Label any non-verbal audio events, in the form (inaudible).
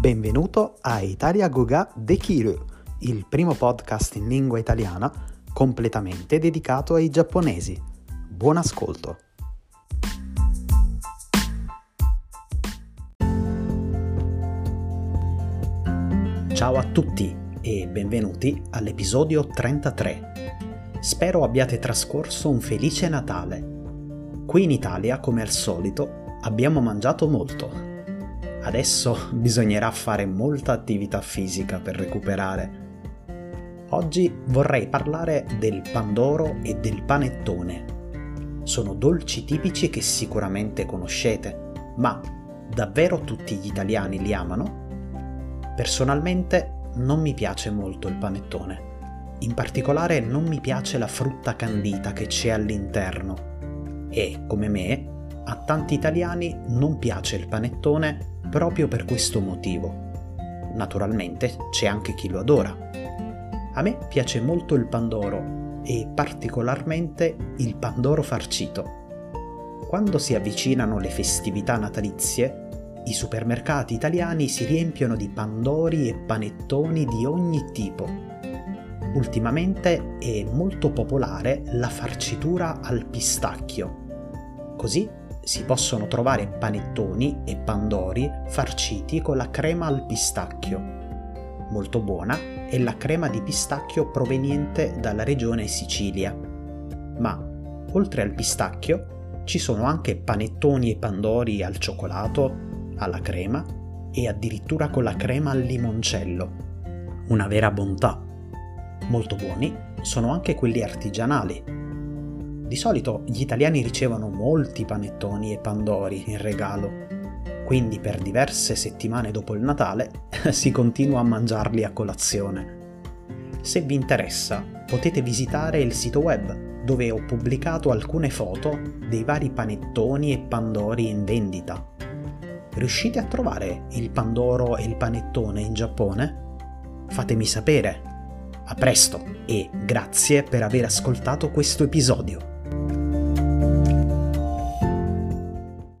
Benvenuto a Italia Goga Dekiru, il primo podcast in lingua italiana completamente dedicato ai giapponesi. Buon ascolto! Ciao a tutti e benvenuti all'episodio 33. Spero abbiate trascorso un felice Natale. Qui in Italia, come al solito, abbiamo mangiato molto Adesso bisognerà fare molta attività fisica per recuperare. Oggi vorrei parlare del pandoro e del panettone. Sono dolci tipici che sicuramente conoscete, ma davvero tutti gli italiani li amano? Personalmente non mi piace molto il panettone. In particolare non mi piace la frutta candita che c'è all'interno. E, come me, a tanti italiani non piace il panettone proprio per questo motivo. Naturalmente c'è anche chi lo adora. A me piace molto il pandoro e particolarmente il pandoro farcito. Quando si avvicinano le festività natalizie, i supermercati italiani si riempiono di pandori e panettoni di ogni tipo. Ultimamente è molto popolare la farcitura al pistacchio. Così si possono trovare panettoni e pandori farciti con la crema al pistacchio. Molto buona è la crema di pistacchio proveniente dalla regione Sicilia. Ma, oltre al pistacchio, ci sono anche panettoni e pandori al cioccolato, alla crema e addirittura con la crema al limoncello. Una vera bontà. Molto buoni sono anche quelli artigianali, di solito gli italiani ricevono molti panettoni e pandori in regalo, quindi per diverse settimane dopo il Natale (laughs) si continua a mangiarli a colazione. Se vi interessa, potete visitare il sito web dove ho pubblicato alcune foto dei vari panettoni e pandori in vendita. Riuscite a trovare il pandoro e il panettone in Giappone? Fatemi sapere. A presto e grazie per aver ascoltato questo episodio.